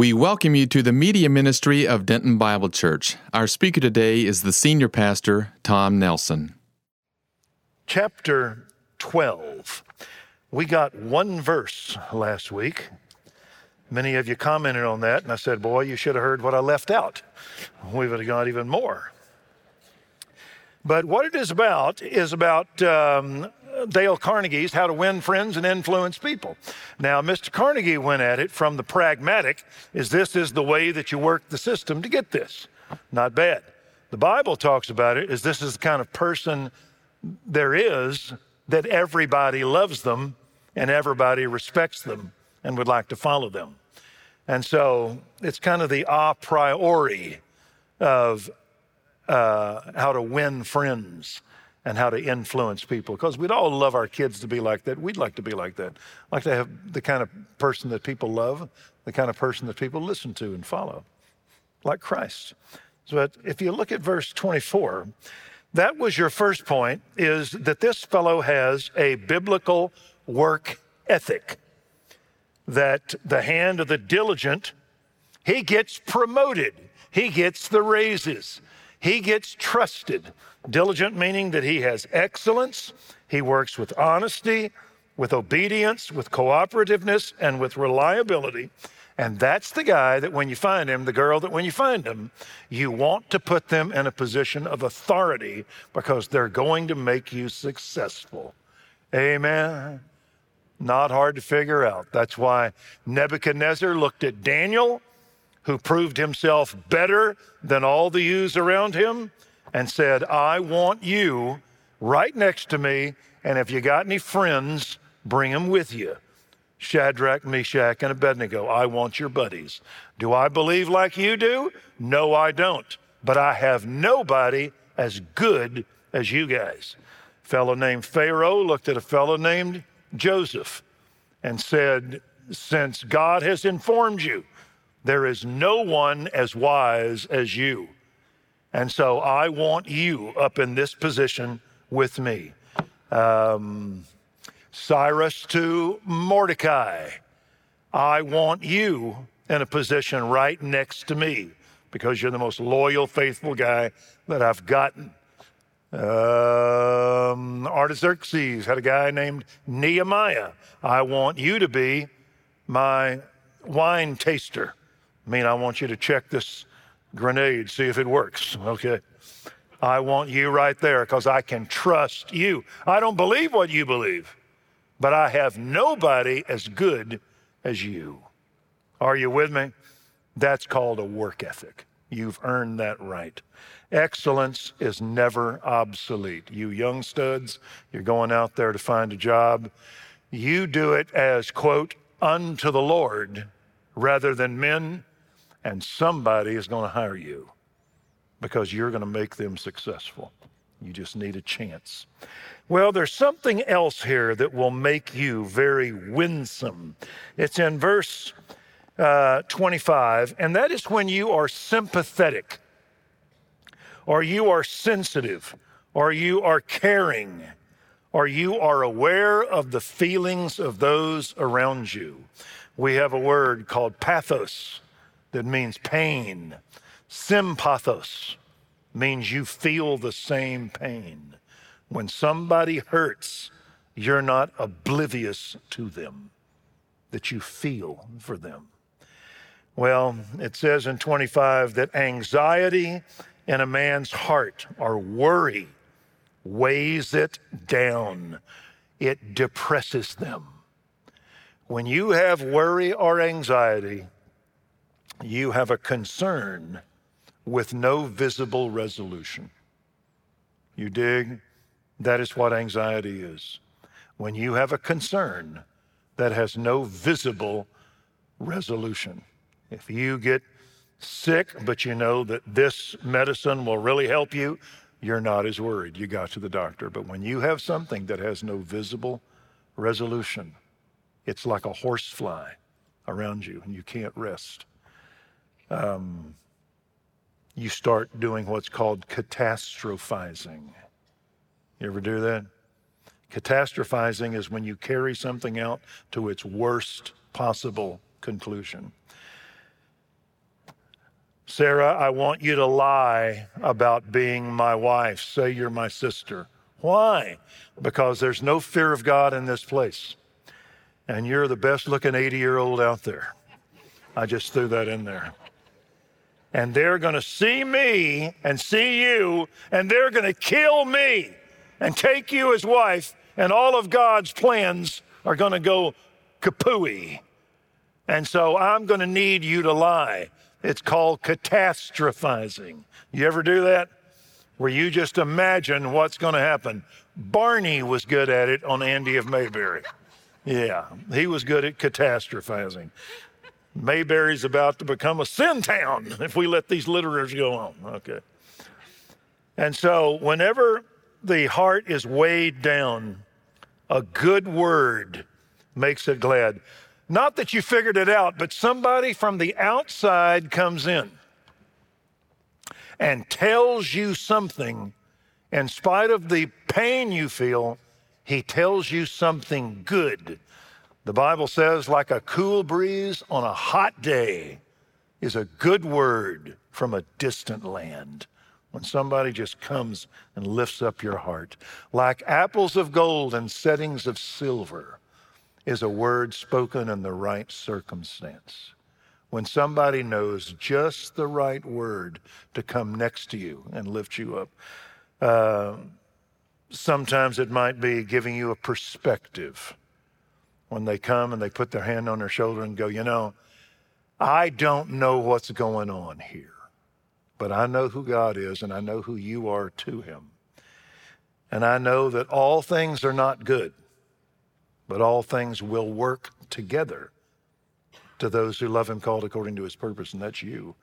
We welcome you to the media ministry of Denton Bible Church. Our speaker today is the senior pastor, Tom Nelson. Chapter 12. We got one verse last week. Many of you commented on that, and I said, Boy, you should have heard what I left out. We would have got even more. But what it is about is about um, Dale Carnegie's How to Win Friends and Influence People. Now, Mr. Carnegie went at it from the pragmatic, is this is the way that you work the system to get this. Not bad. The Bible talks about it is this is the kind of person there is that everybody loves them and everybody respects them and would like to follow them. And so it's kind of the a priori of uh, how to win friends and how to influence people because we'd all love our kids to be like that. We'd like to be like that. Like to have the kind of person that people love, the kind of person that people listen to and follow, like Christ. But if you look at verse 24, that was your first point is that this fellow has a biblical work ethic. That the hand of the diligent, he gets promoted, he gets the raises, he gets trusted. Diligent meaning that he has excellence, he works with honesty, with obedience, with cooperativeness, and with reliability. And that's the guy that when you find him, the girl that when you find him, you want to put them in a position of authority because they're going to make you successful. Amen. Not hard to figure out. That's why Nebuchadnezzar looked at Daniel, who proved himself better than all the youths around him, and said, I want you right next to me, and if you got any friends, bring them with you. Shadrach, Meshach, and Abednego, I want your buddies. Do I believe like you do? No, I don't. But I have nobody as good as you guys. A fellow named Pharaoh looked at a fellow named Joseph and said, Since God has informed you, there is no one as wise as you. And so I want you up in this position with me. Um, Cyrus to Mordecai, I want you in a position right next to me because you're the most loyal, faithful guy that I've gotten. Um, Artaxerxes had a guy named Nehemiah. I want you to be my wine taster. I mean, I want you to check this grenade, see if it works. Okay. I want you right there because I can trust you. I don't believe what you believe, but I have nobody as good as you. Are you with me? That's called a work ethic. You've earned that right. Excellence is never obsolete. You young studs, you're going out there to find a job. You do it as, quote, unto the Lord rather than men and somebody is going to hire you because you're going to make them successful. You just need a chance. Well, there's something else here that will make you very winsome. It's in verse uh, 25, and that is when you are sympathetic, or you are sensitive, or you are caring, or you are aware of the feelings of those around you. We have a word called pathos that means pain. Sympathos means you feel the same pain. When somebody hurts, you're not oblivious to them, that you feel for them. Well, it says in 25 that anxiety in a man's heart or worry weighs it down, it depresses them. When you have worry or anxiety, you have a concern with no visible resolution. You dig? That is what anxiety is. When you have a concern that has no visible resolution. If you get sick, but you know that this medicine will really help you, you're not as worried. You got to the doctor. But when you have something that has no visible resolution, it's like a horsefly around you and you can't rest um, you start doing what's called catastrophizing. You ever do that? Catastrophizing is when you carry something out to its worst possible conclusion. Sarah, I want you to lie about being my wife. Say you're my sister. Why? Because there's no fear of God in this place. And you're the best looking 80 year old out there. I just threw that in there. And they're going to see me and see you, and they're going to kill me and take you as wife, and all of God's plans are going to go kapooey. And so I'm going to need you to lie. It's called catastrophizing. You ever do that? Where you just imagine what's going to happen. Barney was good at it on Andy of Mayberry. Yeah, he was good at catastrophizing. Mayberry's about to become a sin town if we let these literers go on. Okay. And so, whenever the heart is weighed down, a good word makes it glad. Not that you figured it out, but somebody from the outside comes in and tells you something. In spite of the pain you feel, he tells you something good. The Bible says, like a cool breeze on a hot day is a good word from a distant land. When somebody just comes and lifts up your heart, like apples of gold and settings of silver is a word spoken in the right circumstance. When somebody knows just the right word to come next to you and lift you up. Uh, sometimes it might be giving you a perspective. When they come and they put their hand on their shoulder and go, you know, I don't know what's going on here, but I know who God is and I know who you are to him. And I know that all things are not good but all things will work together to those who love him called according to his purpose, and that's you.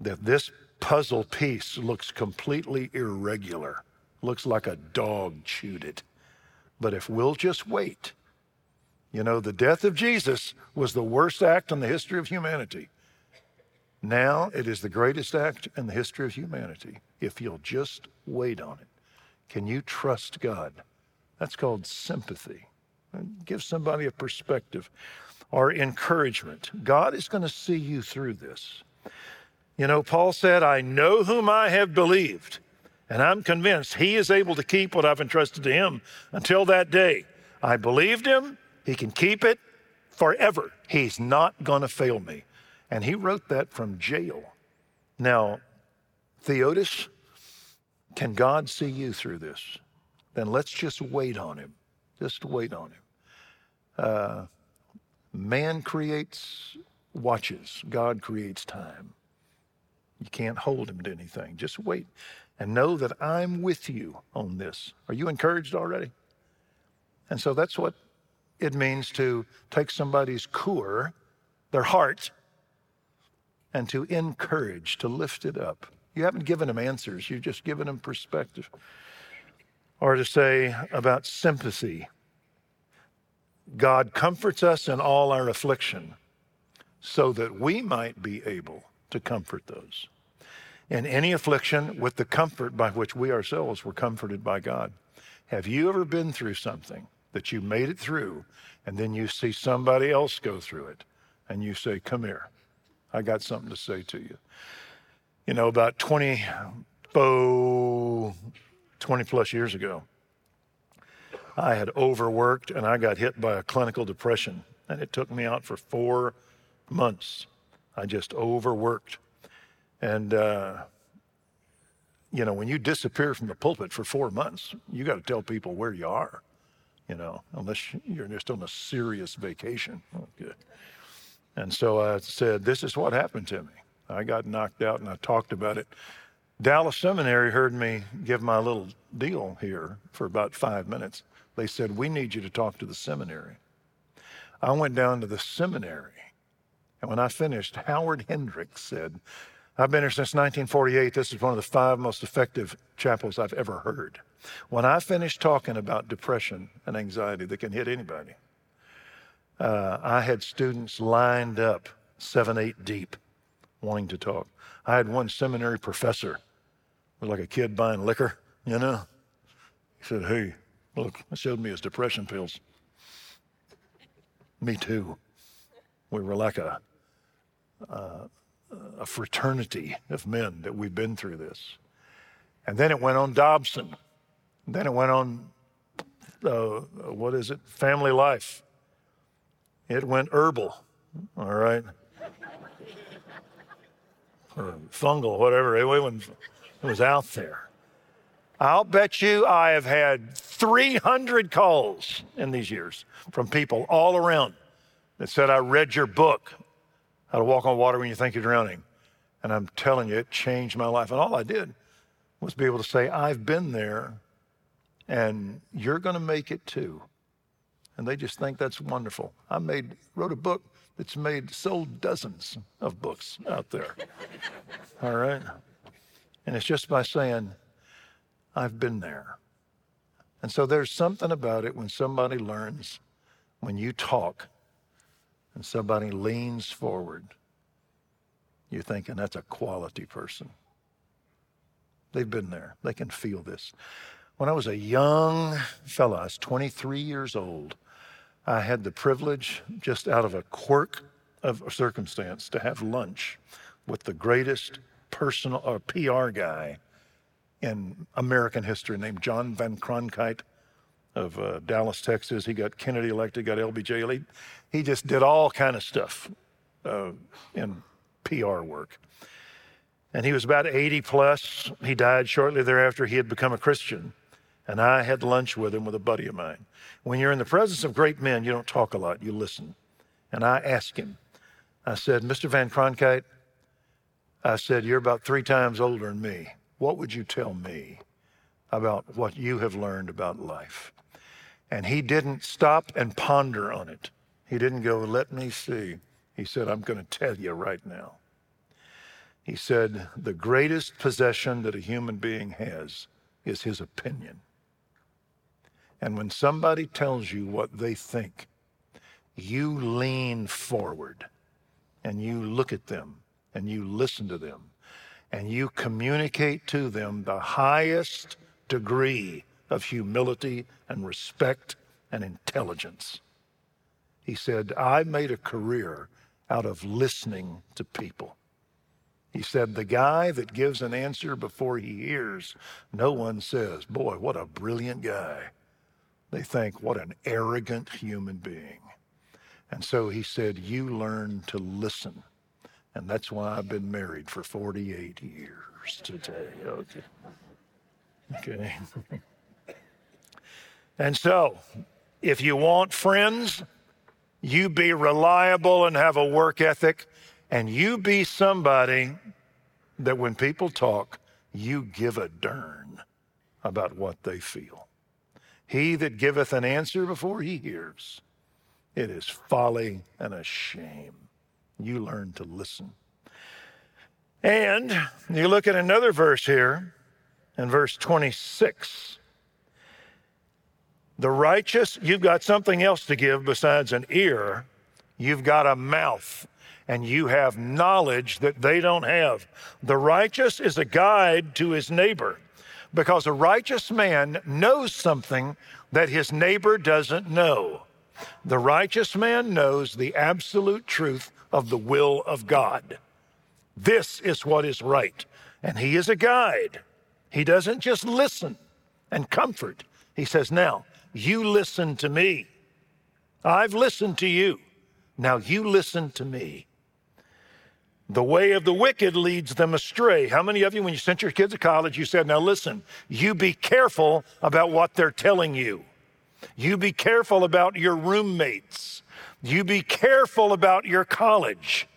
That this puzzle piece looks completely irregular, looks like a dog chewed it. But if we'll just wait, you know, the death of Jesus was the worst act in the history of humanity. Now it is the greatest act in the history of humanity if you'll just wait on it. Can you trust God? That's called sympathy. Give somebody a perspective or encouragement. God is going to see you through this. You know, Paul said, I know whom I have believed, and I'm convinced he is able to keep what I've entrusted to him until that day. I believed him, he can keep it forever. He's not going to fail me. And he wrote that from jail. Now, Theotis, can God see you through this? Then let's just wait on him. Just wait on him. Uh, man creates watches, God creates time. You can't hold him to anything. Just wait and know that I'm with you on this. Are you encouraged already? And so that's what it means to take somebody's core, their heart, and to encourage, to lift it up. You haven't given them answers, you've just given them perspective. Or to say about sympathy, God comforts us in all our affliction so that we might be able to comfort those. In any affliction, with the comfort by which we ourselves were comforted by God. Have you ever been through something that you made it through and then you see somebody else go through it and you say, Come here, I got something to say to you? You know, about 20, oh, 20 plus years ago, I had overworked and I got hit by a clinical depression, and it took me out for four months. I just overworked. And, uh, you know, when you disappear from the pulpit for four months, you got to tell people where you are, you know, unless you're just on a serious vacation. Oh, okay. And so I said, This is what happened to me. I got knocked out and I talked about it. Dallas Seminary heard me give my little deal here for about five minutes. They said, We need you to talk to the seminary. I went down to the seminary. And when I finished, Howard Hendricks said, I've been here since 1948. This is one of the five most effective chapels I've ever heard. When I finished talking about depression and anxiety that can hit anybody, uh, I had students lined up seven, eight deep wanting to talk. I had one seminary professor, was like a kid buying liquor, you know. He said, Hey, Look, showed me his depression pills. Me too. We were like a, uh, a fraternity of men that we've been through this. And then it went on Dobson. Then it went on, uh, what is it? Family Life. It went herbal, all right? or fungal, whatever. It, went, it was out there. I'll bet you I have had 300 calls in these years from people all around that said, I read your book, How to Walk on Water When You Think You're Drowning. And I'm telling you, it changed my life. And all I did was be able to say, I've been there and you're going to make it too. And they just think that's wonderful. I made, wrote a book that's made, sold dozens of books out there. All right? And it's just by saying, I've been there. And so there's something about it when somebody learns, when you talk and somebody leans forward, you're thinking that's a quality person. They've been there, they can feel this. When I was a young fellow, I was 23 years old, I had the privilege, just out of a quirk of circumstance, to have lunch with the greatest personal uh, or PR guy in American history named John Van Cronkite of uh, Dallas, Texas. He got Kennedy elected, got LBJ. He, he just did all kind of stuff uh, in PR work. And he was about 80 plus. He died shortly thereafter. He had become a Christian. And I had lunch with him with a buddy of mine. When you're in the presence of great men, you don't talk a lot, you listen. And I asked him, I said, Mr. Van Cronkite, I said, You're about three times older than me. What would you tell me about what you have learned about life? And he didn't stop and ponder on it. He didn't go, Let me see. He said, I'm going to tell you right now. He said, The greatest possession that a human being has is his opinion. And when somebody tells you what they think, you lean forward and you look at them and you listen to them and you communicate to them the highest degree of humility and respect and intelligence. He said, I made a career out of listening to people. He said, The guy that gives an answer before he hears, no one says, Boy, what a brilliant guy. They think, What an arrogant human being. And so he said, You learn to listen. And that's why I've been married for 48 years today. Okay. Okay. and so, if you want friends, you be reliable and have a work ethic, and you be somebody that when people talk, you give a darn about what they feel. He that giveth an answer before he hears, it is folly and a shame you learn to listen. And you look at another verse here in verse 26. The righteous, you've got something else to give besides an ear. You've got a mouth and you have knowledge that they don't have. The righteous is a guide to his neighbor because a righteous man knows something that his neighbor doesn't know. The righteous man knows the absolute truth of the will of God. This is what is right. And he is a guide. He doesn't just listen and comfort. He says, Now, you listen to me. I've listened to you. Now you listen to me. The way of the wicked leads them astray. How many of you, when you sent your kids to college, you said, Now listen, you be careful about what they're telling you. You be careful about your roommates. You be careful about your college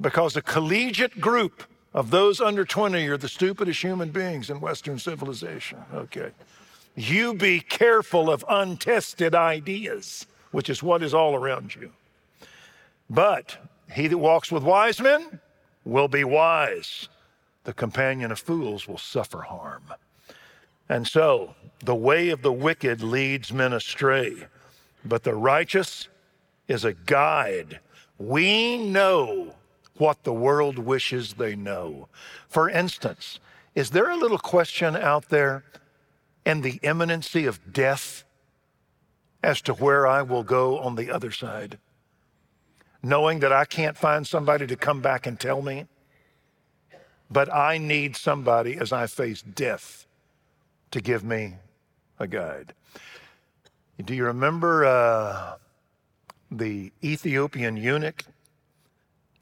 because a collegiate group of those under 20 are the stupidest human beings in Western civilization. Okay. You be careful of untested ideas, which is what is all around you. But he that walks with wise men will be wise. The companion of fools will suffer harm. And so the way of the wicked leads men astray, but the righteous is a guide. We know what the world wishes they know. For instance, is there a little question out there in the imminency of death as to where I will go on the other side? knowing that I can't find somebody to come back and tell me. But I need somebody as I face death to give me a guide. Do you remember uh, the Ethiopian eunuch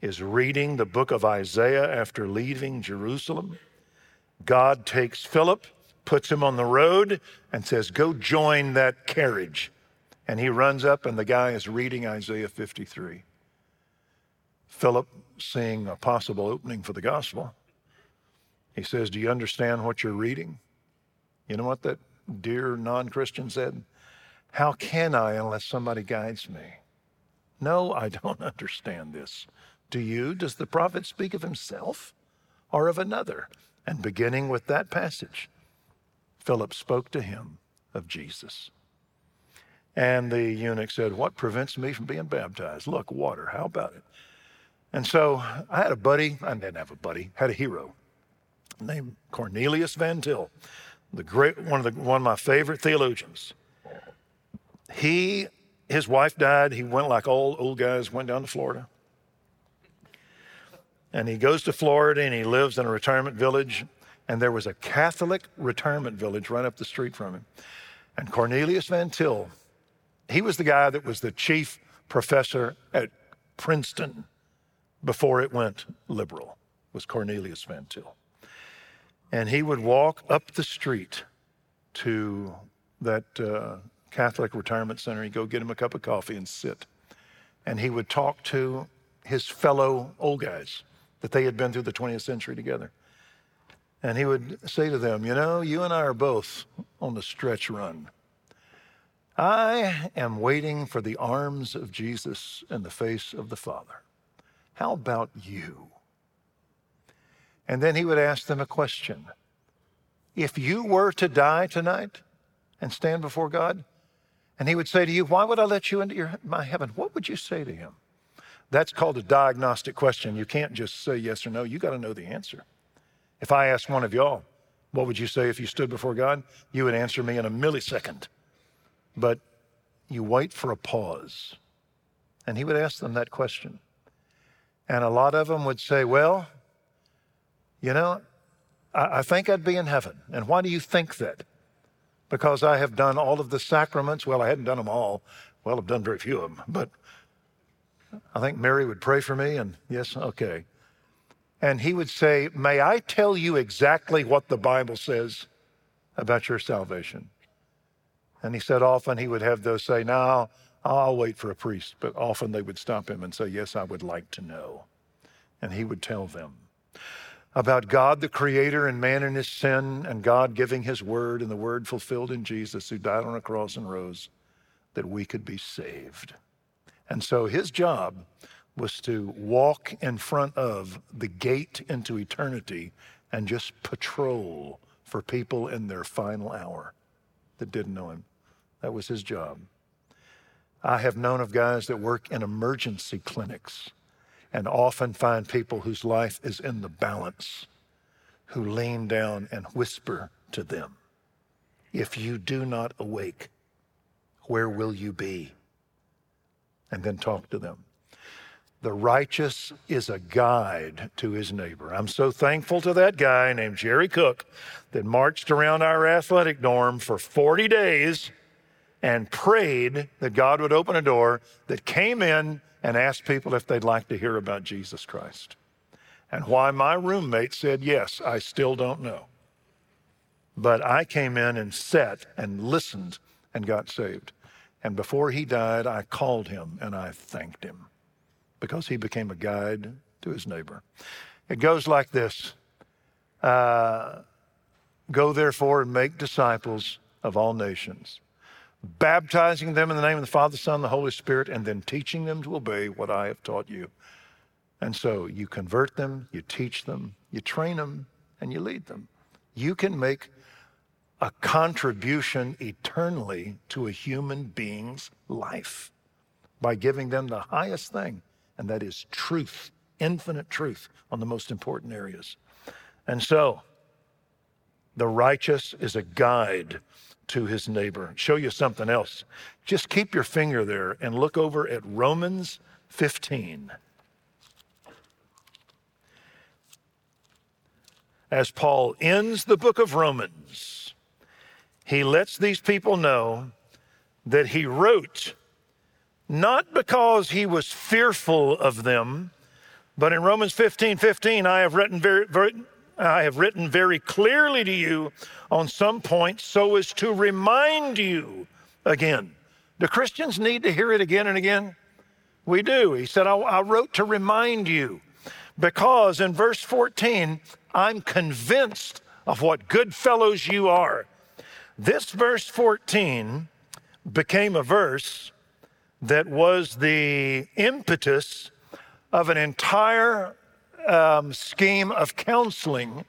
is reading the book of Isaiah after leaving Jerusalem? God takes Philip, puts him on the road, and says, Go join that carriage. And he runs up, and the guy is reading Isaiah 53. Philip, seeing a possible opening for the gospel, he says, Do you understand what you're reading? You know what that dear non Christian said? How can I unless somebody guides me? No, I don't understand this. Do you? Does the prophet speak of himself or of another? And beginning with that passage, Philip spoke to him of Jesus. And the eunuch said, What prevents me from being baptized? Look, water, how about it? And so I had a buddy, I didn't have a buddy, had a hero named Cornelius Van Til, the great one of the one of my favorite theologians. He his wife died. He went like all old guys, went down to Florida. And he goes to Florida and he lives in a retirement village. And there was a Catholic retirement village right up the street from him. And Cornelius Van Til, he was the guy that was the chief professor at Princeton before it went liberal, was Cornelius Van Til. And he would walk up the street to that uh, Catholic retirement center. He'd go get him a cup of coffee and sit. And he would talk to his fellow old guys that they had been through the 20th century together. And he would say to them, You know, you and I are both on the stretch run. I am waiting for the arms of Jesus and the face of the Father. How about you? And then he would ask them a question If you were to die tonight and stand before God, and he would say to you, Why would I let you into your, my heaven? What would you say to him? That's called a diagnostic question. You can't just say yes or no. You got to know the answer. If I asked one of y'all, what would you say if you stood before God? You would answer me in a millisecond. But you wait for a pause. And he would ask them that question. And a lot of them would say, Well, you know, I, I think I'd be in heaven. And why do you think that? because I have done all of the sacraments. Well, I hadn't done them all. Well, I've done very few of them, but I think Mary would pray for me, and yes, okay. And he would say, May I tell you exactly what the Bible says about your salvation? And he said, often he would have those say, Now, I'll wait for a priest. But often they would stop him and say, Yes, I would like to know. And he would tell them about God the Creator and man in his sin, and God giving his word and the word fulfilled in Jesus who died on a cross and rose that we could be saved. And so his job was to walk in front of the gate into eternity and just patrol for people in their final hour that didn't know him. That was his job. I have known of guys that work in emergency clinics and often find people whose life is in the balance who lean down and whisper to them, If you do not awake, where will you be? And then talk to them. The righteous is a guide to his neighbor. I'm so thankful to that guy named Jerry Cook that marched around our athletic dorm for 40 days and prayed that God would open a door that came in and asked people if they'd like to hear about Jesus Christ. And why my roommate said yes, I still don't know. But I came in and sat and listened and got saved. And before he died, I called him and I thanked him because he became a guide to his neighbor. It goes like this uh, Go therefore and make disciples of all nations baptizing them in the name of the Father, Son, and the Holy Spirit, and then teaching them to obey what I have taught you. And so you convert them, you teach them, you train them, and you lead them. You can make a contribution eternally to a human being's life by giving them the highest thing, and that is truth, infinite truth on the most important areas. And so, the righteous is a guide to his neighbor. Show you something else. Just keep your finger there and look over at Romans 15. As Paul ends the book of Romans, he lets these people know that he wrote not because he was fearful of them, but in Romans 15 15, I have written very, very I have written very clearly to you on some points so as to remind you again. Do Christians need to hear it again and again? We do. He said, I, I wrote to remind you because in verse 14, I'm convinced of what good fellows you are. This verse 14 became a verse that was the impetus of an entire um, scheme of counseling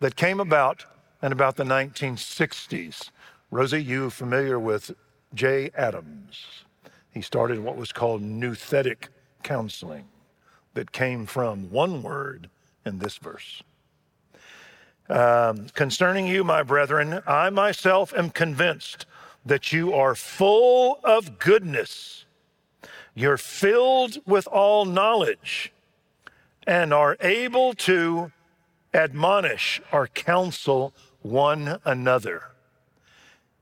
that came about in about the 1960s. Rosie, you familiar with Jay Adams? He started what was called nouthetic counseling that came from one word in this verse. Um, concerning you, my brethren, I myself am convinced that you are full of goodness. You're filled with all knowledge and are able to admonish or counsel one another.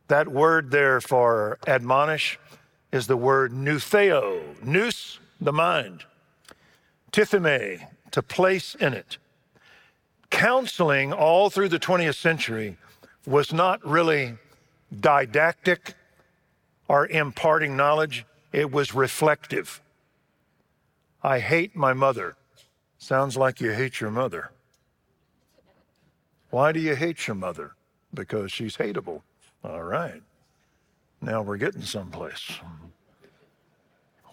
That word there for admonish is the word noutheo, nous, the mind, tithemi, to place in it. Counseling all through the 20th century was not really didactic or imparting knowledge, it was reflective. I hate my mother. Sounds like you hate your mother. Why do you hate your mother? Because she's hateable. All right. Now we're getting someplace.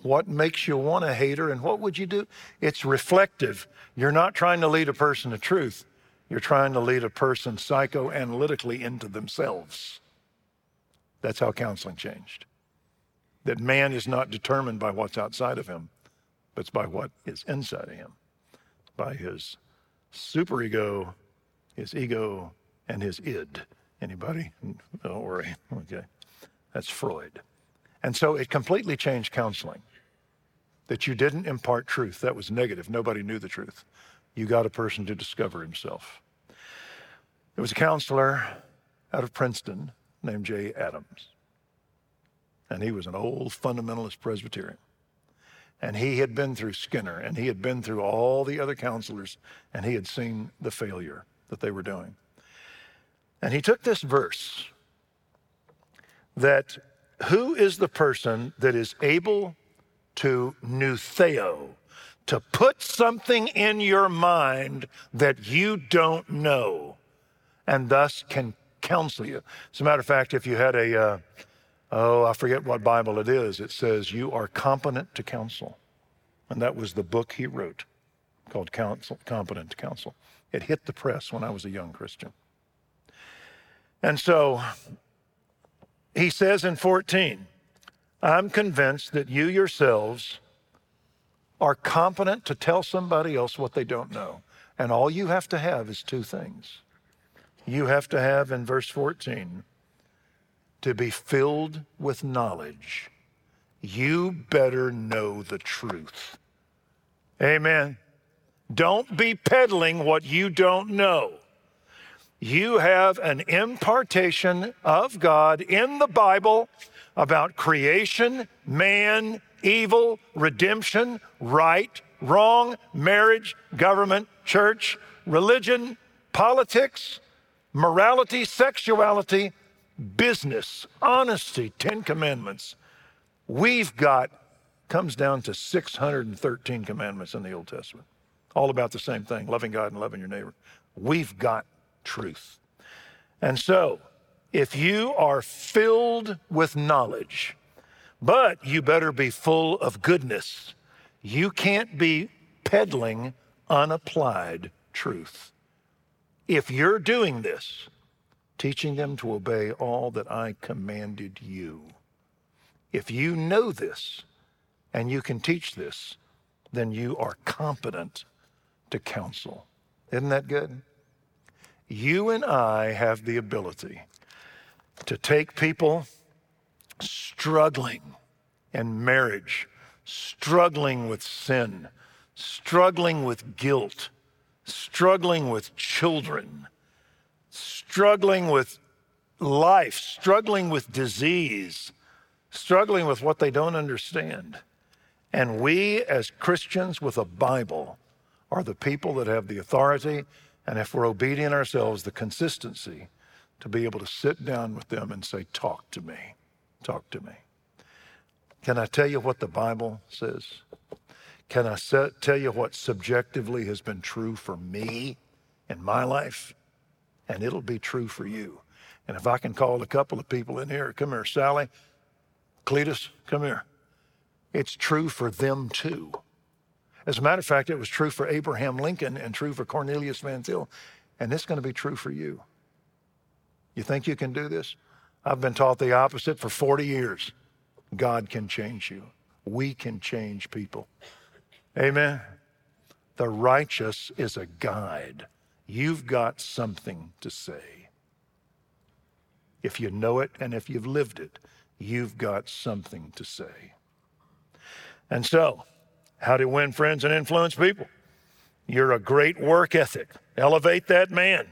What makes you want to hate her and what would you do? It's reflective. You're not trying to lead a person to truth. You're trying to lead a person psychoanalytically into themselves. That's how counseling changed. That man is not determined by what's outside of him, but it's by what is inside of him by his superego, his ego, and his id. Anybody? Don't worry. Okay. That's Freud. And so it completely changed counseling. That you didn't impart truth. That was negative. Nobody knew the truth. You got a person to discover himself. There was a counselor out of Princeton named Jay Adams. And he was an old fundamentalist Presbyterian. And he had been through Skinner and he had been through all the other counselors and he had seen the failure that they were doing. And he took this verse that who is the person that is able to noutheo, to put something in your mind that you don't know, and thus can counsel you. As a matter of fact, if you had a, uh, oh, I forget what Bible it is. It says, You are competent to counsel. And that was the book he wrote called counsel, Competent to Counsel. It hit the press when I was a young Christian. And so he says in 14, I'm convinced that you yourselves are competent to tell somebody else what they don't know. And all you have to have is two things. You have to have, in verse 14, to be filled with knowledge, you better know the truth. Amen. Don't be peddling what you don't know. You have an impartation of God in the Bible about creation, man, evil, redemption, right, wrong, marriage, government, church, religion, politics, morality, sexuality, business, honesty, Ten Commandments. We've got, comes down to 613 commandments in the Old Testament, all about the same thing loving God and loving your neighbor. We've got truth. And so, if you are filled with knowledge, but you better be full of goodness, you can't be peddling unapplied truth. If you're doing this, teaching them to obey all that I commanded you. If you know this and you can teach this, then you are competent to counsel. Isn't that good? You and I have the ability to take people struggling in marriage, struggling with sin, struggling with guilt, struggling with children, struggling with life, struggling with disease, struggling with what they don't understand. And we, as Christians with a Bible, are the people that have the authority, and if we're obedient ourselves, the consistency to be able to sit down with them and say, Talk to me, talk to me. Can I tell you what the Bible says? Can I set, tell you what subjectively has been true for me in my life? And it'll be true for you. And if I can call a couple of people in here, come here, Sally, Cletus, come here. It's true for them too. As a matter of fact, it was true for Abraham Lincoln and true for Cornelius Van Til, and it's going to be true for you. You think you can do this? I've been taught the opposite for 40 years. God can change you. We can change people. Amen. The righteous is a guide. You've got something to say. If you know it and if you've lived it, you've got something to say. And so, how to win friends and influence people? You're a great work ethic. Elevate that man.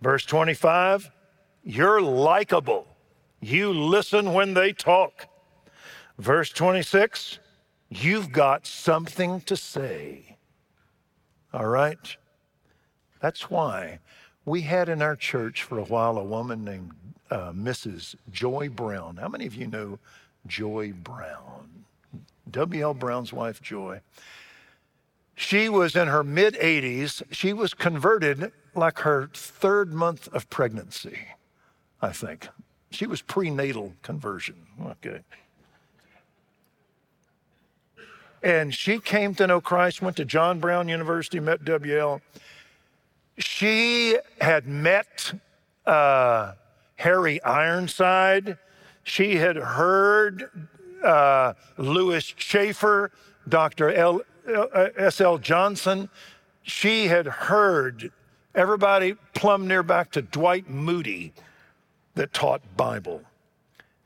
Verse 25, you're likable. You listen when they talk. Verse 26, you've got something to say. All right? That's why we had in our church for a while a woman named uh, Mrs. Joy Brown. How many of you know Joy Brown? W.L. Brown's wife, Joy. She was in her mid 80s. She was converted like her third month of pregnancy, I think. She was prenatal conversion. Okay. And she came to know Christ, went to John Brown University, met WL. She had met uh, Harry Ironside. She had heard uh, Lewis Chafer, Dr. L, uh, S.L. Johnson. She had heard everybody plumb near back to Dwight Moody that taught Bible.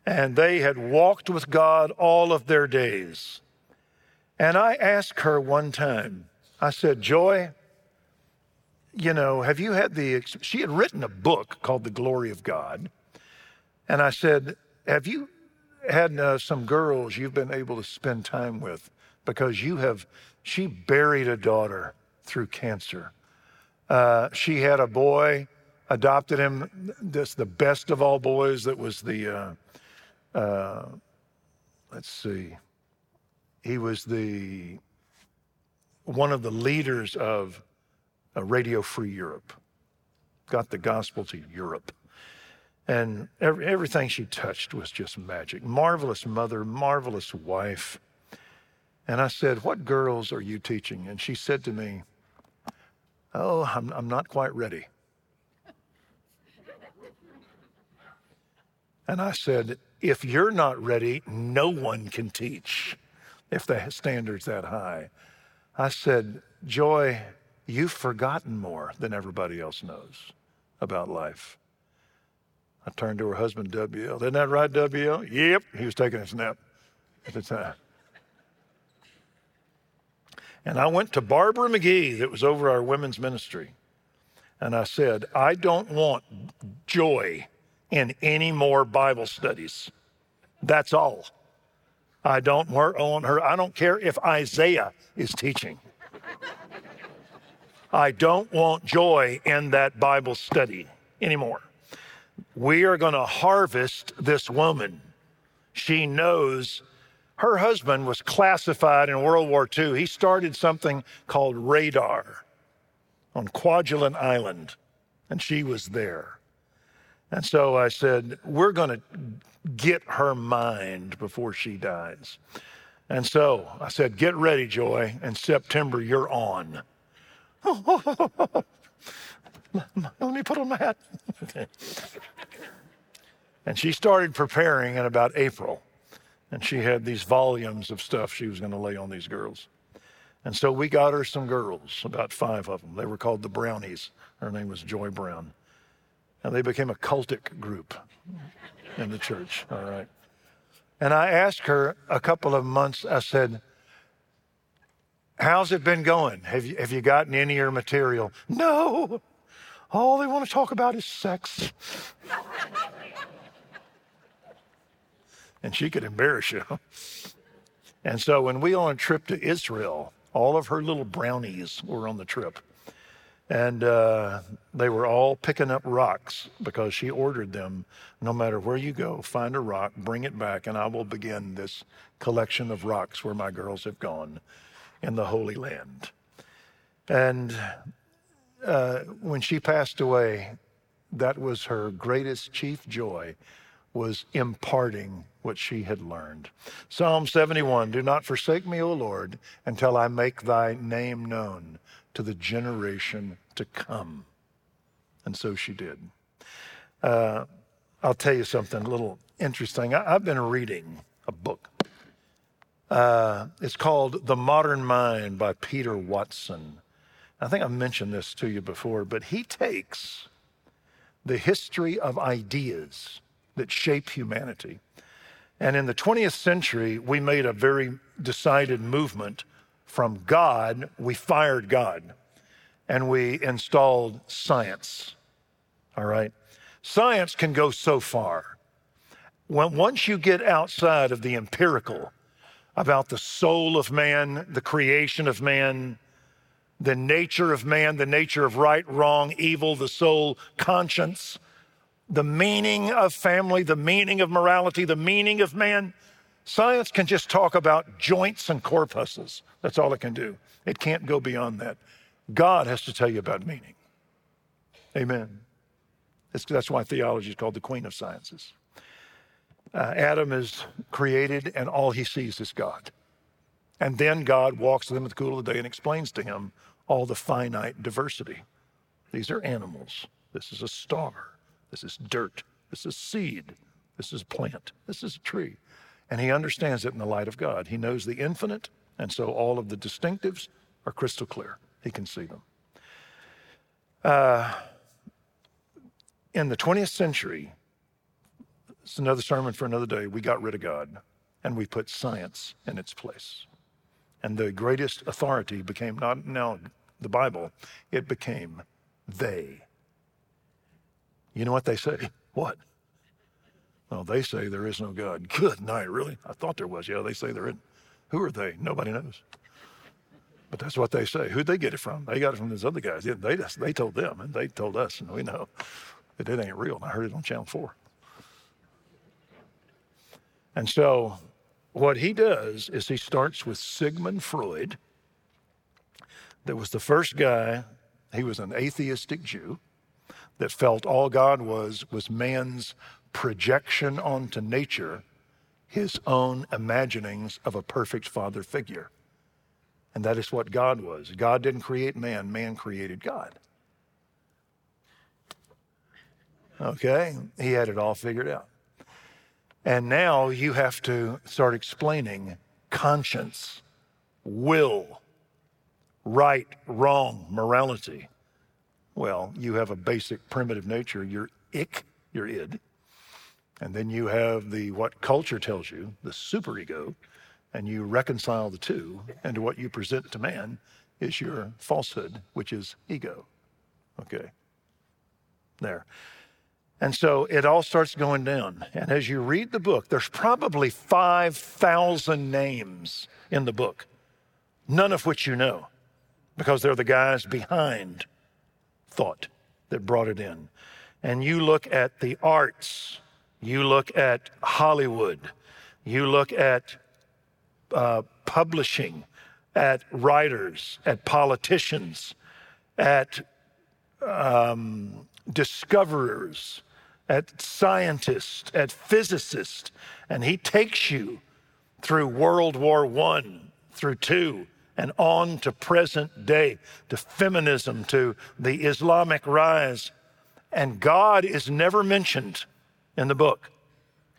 And they had walked with God all of their days. And I asked her one time, I said, Joy, you know, have you had the, she had written a book called The Glory of God. And I said, have you had uh, some girls you've been able to spend time with because you have, she buried a daughter through cancer. Uh, she had a boy, adopted him, this the best of all boys that was the, uh, uh let's see, he was the one of the leaders of Radio Free Europe, got the gospel to Europe. And every, everything she touched was just magic. Marvelous mother, marvelous wife. And I said, What girls are you teaching? And she said to me, Oh, I'm, I'm not quite ready. And I said, If you're not ready, no one can teach if the standard's that high. I said, Joy, you've forgotten more than everybody else knows about life. I turned to her husband, WL. Isn't that right, WL? Yep. He was taking a nap at the time. And I went to Barbara McGee, that was over our women's ministry. And I said, I don't want joy in any more Bible studies. That's all. I don't want her. I don't care if Isaiah is teaching. I don't want joy in that Bible study anymore. We are going to harvest this woman. She knows her husband was classified in World War II. He started something called radar on Kwajalein Island, and she was there. And so I said, We're going to get her mind before she dies. And so I said, Get ready, Joy. In September, you're on. Let me put on my hat. and she started preparing in about April. And she had these volumes of stuff she was going to lay on these girls. And so we got her some girls, about five of them. They were called the Brownies. Her name was Joy Brown. And they became a cultic group in the church. All right. And I asked her a couple of months, I said, How's it been going? Have you, have you gotten any of your material? No. All they want to talk about is sex. and she could embarrass you. And so when we on a trip to Israel, all of her little brownies were on the trip. And uh, they were all picking up rocks because she ordered them. No matter where you go, find a rock, bring it back, and I will begin this collection of rocks where my girls have gone in the Holy Land. And uh, when she passed away, that was her greatest chief joy was imparting what she had learned. Psalm 71 Do not forsake me, O Lord, until I make thy name known to the generation to come. And so she did. Uh, I'll tell you something a little interesting. I, have been reading a book. Uh, it's called The Modern Mind by Peter Watson. I think I've mentioned this to you before, but he takes the history of ideas that shape humanity. And in the 20th century, we made a very decided movement from God, we fired God and we installed science. All right? Science can go so far. When, once you get outside of the empirical about the soul of man, the creation of man, the nature of man, the nature of right, wrong, evil, the soul, conscience, the meaning of family, the meaning of morality, the meaning of man, Science can just talk about joints and corpuscles. That's all it can do. It can't go beyond that. God has to tell you about meaning. Amen. That's why theology is called the queen of sciences. Uh, Adam is created, and all he sees is God. And then God walks with him at the cool of the day and explains to him all the finite diversity. These are animals. This is a star. This is dirt. This is seed. This is plant. This is a tree. And he understands it in the light of God. He knows the infinite, and so all of the distinctives are crystal clear. He can see them. Uh, in the 20th century, it's another sermon for another day, we got rid of God and we put science in its place. And the greatest authority became not now the Bible, it became they. You know what they say? What? Well, they say there is no God. Good night, really? I thought there was. Yeah, they say there isn't. Who are they? Nobody knows. But that's what they say. Who'd they get it from? They got it from those other guys. They, just, they told them, and they told us, and we know that it ain't real. And I heard it on Channel 4. And so what he does is he starts with Sigmund Freud, that was the first guy, he was an atheistic Jew that felt all God was was man's projection onto nature his own imaginings of a perfect father figure. And that is what God was. God didn't create man, man created God. Okay? He had it all figured out. And now you have to start explaining conscience, will, right, wrong, morality. Well, you have a basic primitive nature, your ik, your id. And then you have the what culture tells you, the superego, and you reconcile the two, and what you present to man is your falsehood, which is ego. Okay. There. And so it all starts going down. And as you read the book, there's probably 5,000 names in the book, none of which you know, because they're the guys behind thought that brought it in. And you look at the arts you look at Hollywood, you look at uh, publishing, at writers, at politicians, at um, discoverers, at scientists, at physicists, and he takes you through World War I, through two, and on to present day, to feminism, to the Islamic rise. And God is never mentioned in the book.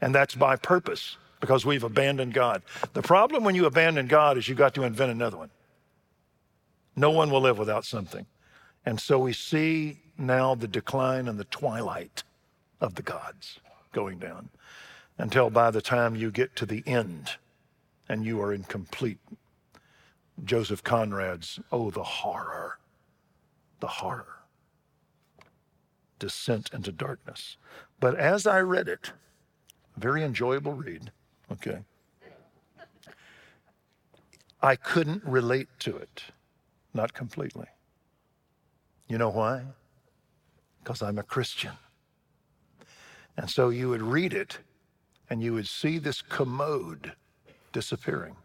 And that's by purpose because we've abandoned God. The problem when you abandon God is you got to invent another one. No one will live without something. And so we see now the decline and the twilight of the gods going down until by the time you get to the end and you are in complete Joseph Conrad's, oh, the horror, the horror, descent into darkness. But as I read it, very enjoyable read, okay, I couldn't relate to it, not completely. You know why? Because I'm a Christian. And so you would read it and you would see this commode disappearing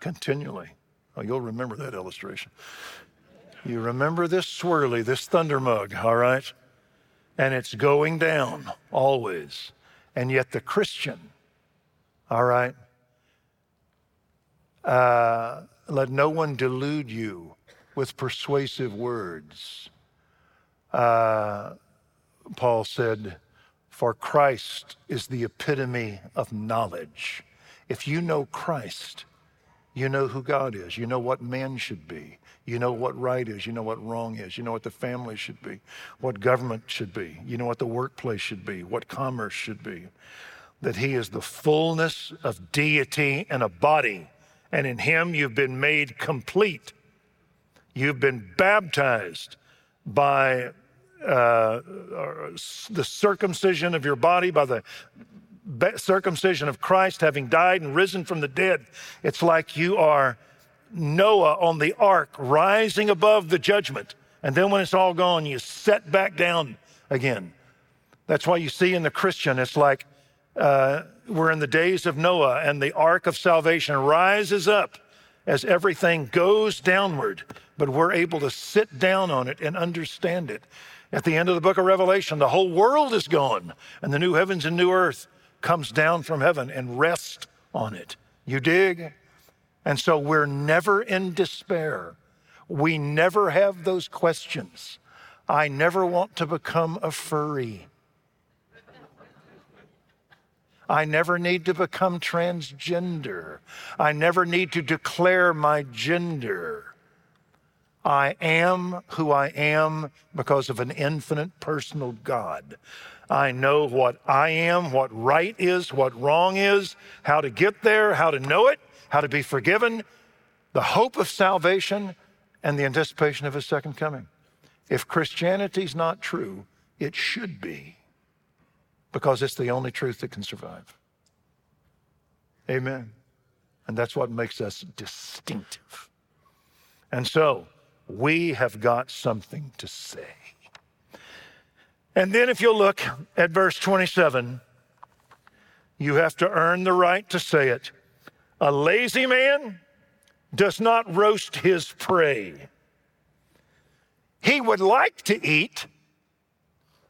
continually. Oh, you'll remember that illustration. You remember this swirly, this thunder mug, all right? And it's going down always. And yet the Christian, all right? Uh, let no one delude you with persuasive words. Uh, Paul said, For Christ is the epitome of knowledge. If you know Christ, you know who God is. You know what man should be. You know what right is. You know what wrong is. You know what the family should be, what government should be. You know what the workplace should be, what commerce should be. That He is the fullness of deity in a body, and in Him you've been made complete. You've been baptized by uh, the circumcision of your body, by the circumcision of Christ, having died and risen from the dead. It's like you are Noah on the ark, rising above the judgment. And then when it's all gone, you set back down again. That's why you see in the Christian, it's like uh, we're in the days of Noah, and the ark of salvation rises up as everything goes downward, but we're able to sit down on it and understand it. At the end of the book of Revelation, the whole world is gone, and the new heavens and new earth comes down from heaven and rests on it. You dig? And so we're never in despair. We never have those questions. I never want to become a furry. I never need to become transgender. I never need to declare my gender. I am who I am because of an infinite personal God. I know what I am, what right is, what wrong is, how to get there, how to know it, how to be forgiven, the hope of salvation, and the anticipation of his second coming. If Christianity's not true, it should be because it's the only truth that can survive. Amen. And that's what makes us distinctive. And so, we have got something to say. And then, if you'll look at verse 27, you have to earn the right to say it. A lazy man does not roast his prey. He would like to eat,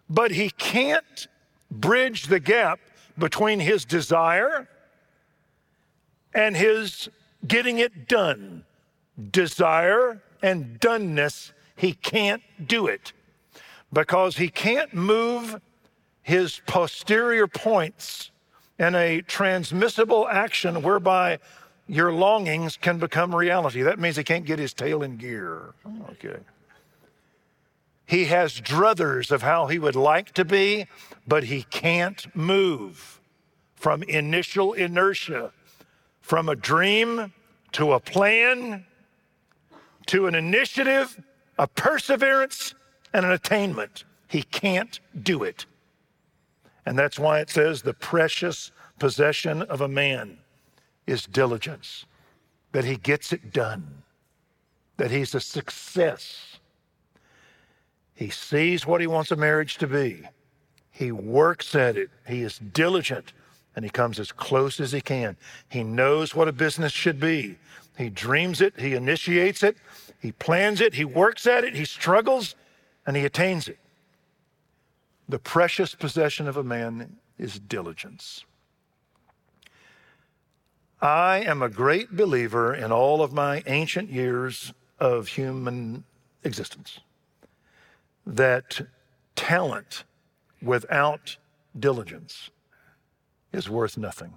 but he can't bridge the gap between his desire and his getting it done. Desire and doneness, he can't do it because he can't move his posterior points in a transmissible action whereby your longings can become reality. That means he can't get his tail in gear. Oh, okay. He has druthers of how he would like to be, but he can't move from initial inertia, from a dream to a plan to an initiative, a perseverance, and an attainment. He can't do it. And that's why it says the precious possession of a man is diligence, that he gets it done, that he's a success. He sees what he wants a marriage to be. He works at it. He is diligent and he comes as close as he can. He knows what a business should be. He dreams it, he initiates it, he plans it, he works at it, he struggles, and he attains it. The precious possession of a man is diligence. I am a great believer in all of my ancient years of human existence that talent without diligence is worth nothing.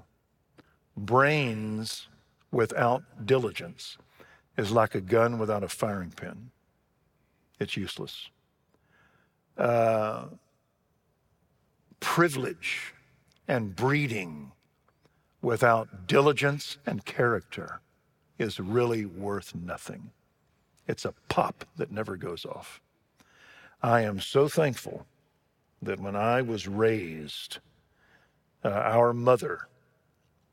Brains without diligence is like a gun without a firing pin. It's useless. Uh, privilege and breeding without diligence and character is really worth nothing. It's a pop that never goes off. I am so thankful that when I was raised, uh, our mother,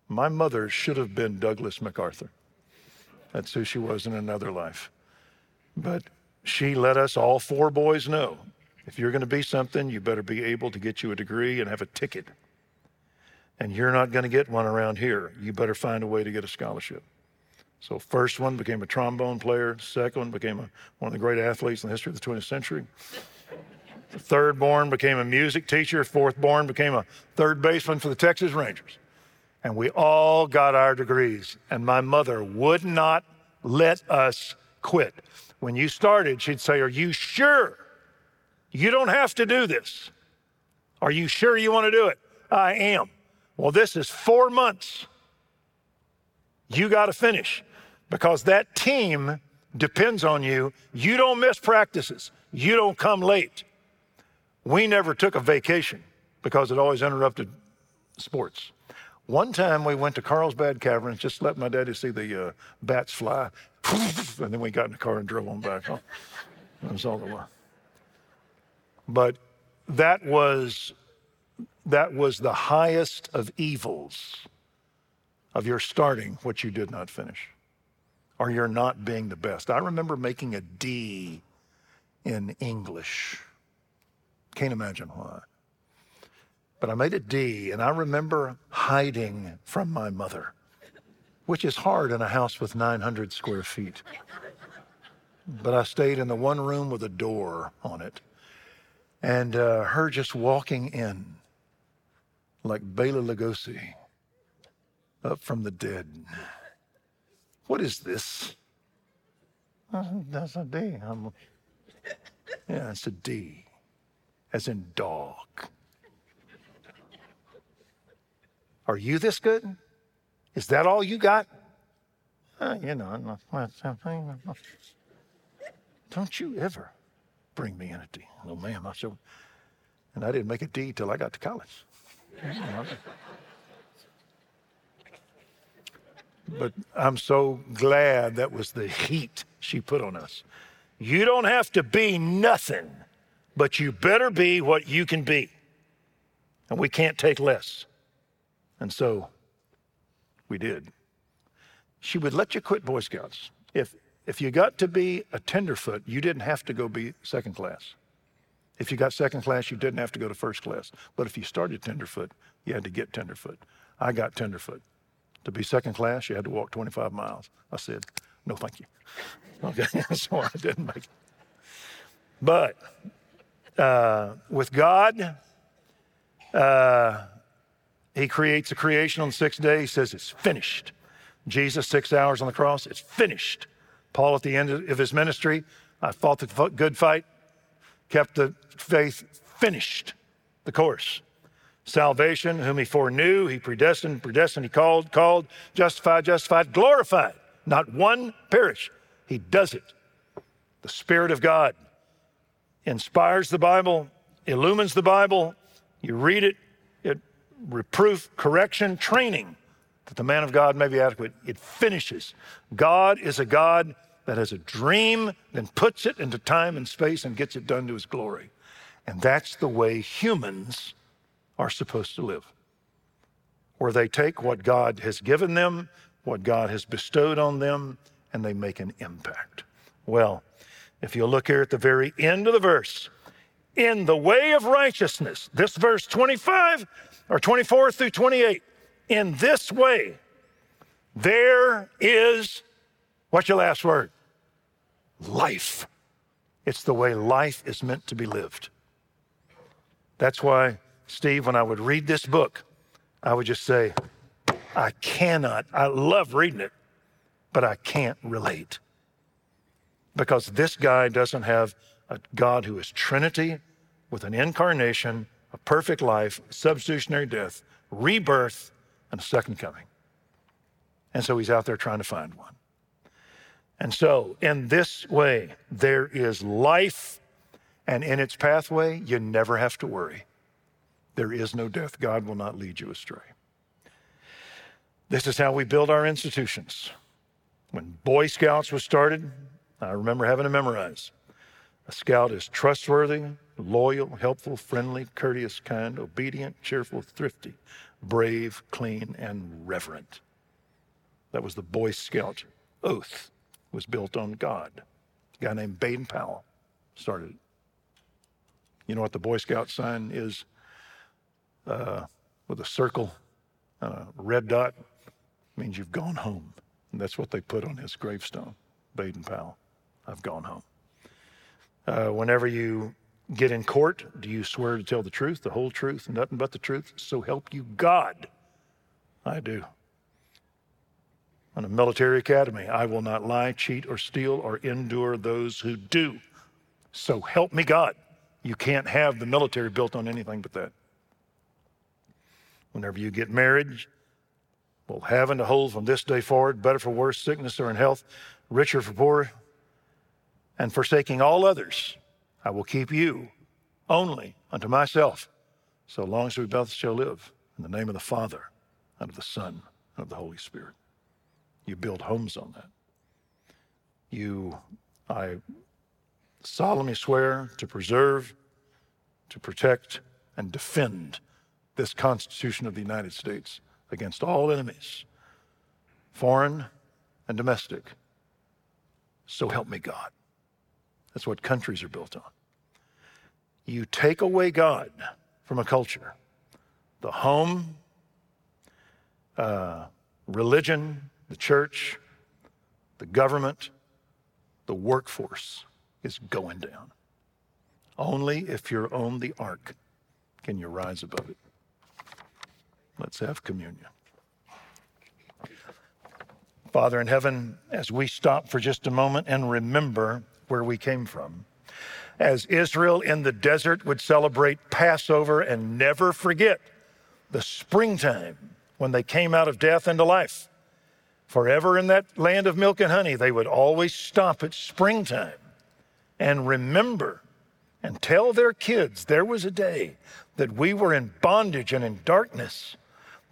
my mother should have been Douglas MacArthur. That's who she was in another life. But she let us, all four boys, know if you're going to be something, you better be able to get you a degree and have a ticket. And you're not going to get one around here. You better find a way to get a scholarship. So, first one became a trombone player. Second one became a, one of the great athletes in the history of the 20th century. The third born became a music teacher. Fourth born became a third baseman for the Texas Rangers. And we all got our degrees. And my mother would not let us quit. When you started, she'd say, Are you sure? You don't have to do this. Are you sure you want to do it? I am. Well, this is four months. You got to finish because that team depends on you. You don't miss practices, you don't come late. We never took a vacation because it always interrupted sports. One time we went to Carlsbad Caverns, just let my daddy see the uh, bats fly, and then we got in the car and drove on back home. That was all it was. But that was that was the highest of evils of your starting what you did not finish or you're not being the best. I remember making a D in English. Can't imagine why. But I made a D, and I remember hiding from my mother, which is hard in a house with 900 square feet. But I stayed in the one room with a door on it, and uh, her just walking in like Bela Lugosi up from the dead. What is this? That's a D. I'm, yeah, it's a D, as in dog. Are you this good? Is that all you got? Uh, you know, don't you ever bring me in a D. No, ma'am. I said, and I didn't make a D till I got to college. but I'm so glad that was the heat she put on us. You don't have to be nothing, but you better be what you can be. And we can't take less. And so we did. She would let you quit Boy Scouts. If, if you got to be a tenderfoot, you didn't have to go be second class. If you got second class, you didn't have to go to first class. But if you started tenderfoot, you had to get tenderfoot. I got tenderfoot. To be second class, you had to walk 25 miles. I said, no, thank you. Okay, so I didn't make it. But uh, with God, uh, He creates a creation on the sixth day. He says it's finished. Jesus, six hours on the cross, it's finished. Paul, at the end of his ministry, I fought the good fight, kept the faith, finished the course. Salvation, whom he foreknew, he predestined, predestined, he called, called, justified, justified, glorified. Not one perish. He does it. The Spirit of God inspires the Bible, illumines the Bible. You read it, reproof, correction, training that the man of God may be adequate. It finishes. God is a God that has a dream, then puts it into time and space and gets it done to his glory. And that's the way humans are supposed to live, where they take what God has given them, what God has bestowed on them, and they make an impact. Well, if you look here at the very end of the verse, in the way of righteousness, this verse 25 or 24 through 28, in this way, there is, what's your last word? Life. It's the way life is meant to be lived. That's why Steve, when I would read this book, I would just say, I cannot, I love reading it, but I can't relate. Because this guy doesn't have a God who is Trinity with an incarnation, a perfect life, substitutionary death, rebirth, and a second coming. And so he's out there trying to find one. And so, in this way, there is life, and in its pathway, you never have to worry. There is no death. God will not lead you astray. This is how we build our institutions. When Boy Scouts was started, I remember having to memorize. A scout is trustworthy, loyal, helpful, friendly, courteous, kind, obedient, cheerful, thrifty, brave, clean, and reverent. That was the Boy Scout oath, was built on God. A guy named Baden Powell started it. You know what the Boy Scout sign is? Uh, with a circle and a red dot means you've gone home. And that's what they put on his gravestone, Baden Powell. I've gone home. Uh, whenever you get in court, do you swear to tell the truth, the whole truth, nothing but the truth? So help you God. I do. On a military academy, I will not lie, cheat, or steal, or endure those who do. So help me God. You can't have the military built on anything but that. Whenever you get married, well, having to hold from this day forward, better for worse, sickness or in health, richer for poor, and forsaking all others, I will keep you only unto myself, so long as we both shall live. In the name of the Father, and of the Son, and of the Holy Spirit. You build homes on that. You, I solemnly swear to preserve, to protect, and defend this Constitution of the United States against all enemies, foreign and domestic. So help me God. That's what countries are built on. You take away God from a culture, the home, uh, religion, the church, the government, the workforce is going down. Only if you're on the ark can you rise above it. Let's have communion. Father in heaven, as we stop for just a moment and remember where we came from, as Israel in the desert would celebrate Passover and never forget the springtime when they came out of death into life. Forever in that land of milk and honey, they would always stop at springtime and remember and tell their kids there was a day that we were in bondage and in darkness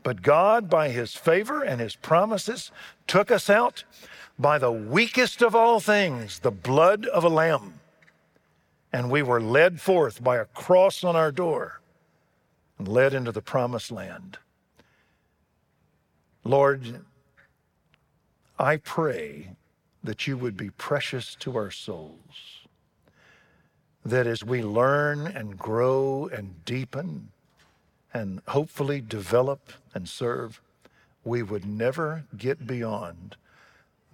but God, by his favor and his promises, took us out by the weakest of all things, the blood of a lamb. And we were led forth by a cross on our door and led into the promised land. Lord, I pray that you would be precious to our souls. That as we learn and grow and deepen, and hopefully develop and serve, we would never get beyond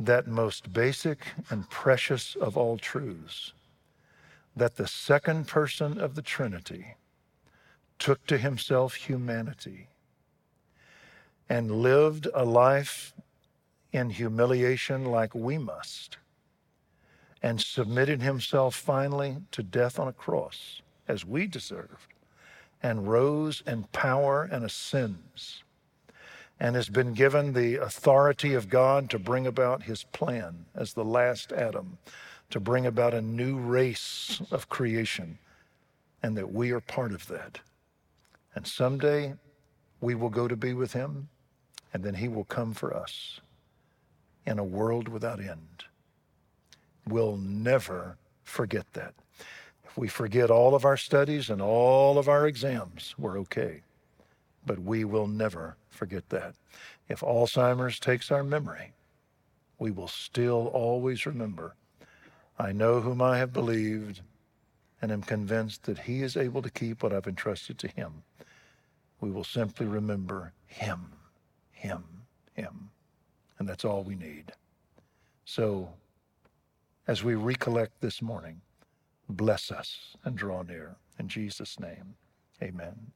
that most basic and precious of all truths that the second person of the Trinity took to himself humanity and lived a life in humiliation like we must and submitted himself finally to death on a cross as we deserved and rose in power and ascends and has been given the authority of God to bring about his plan as the last Adam, to bring about a new race of creation, and that we are part of that. And someday we will go to be with him, and then he will come for us in a world without end. We'll never forget that. If we forget all of our studies and all of our exams, we're okay. But we will never forget that. If Alzheimer's takes our memory, we will still always remember I know whom I have believed and am convinced that he is able to keep what I've entrusted to him. We will simply remember him, him, him. And that's all we need. So, as we recollect this morning, bless us and draw near. In Jesus' name, amen.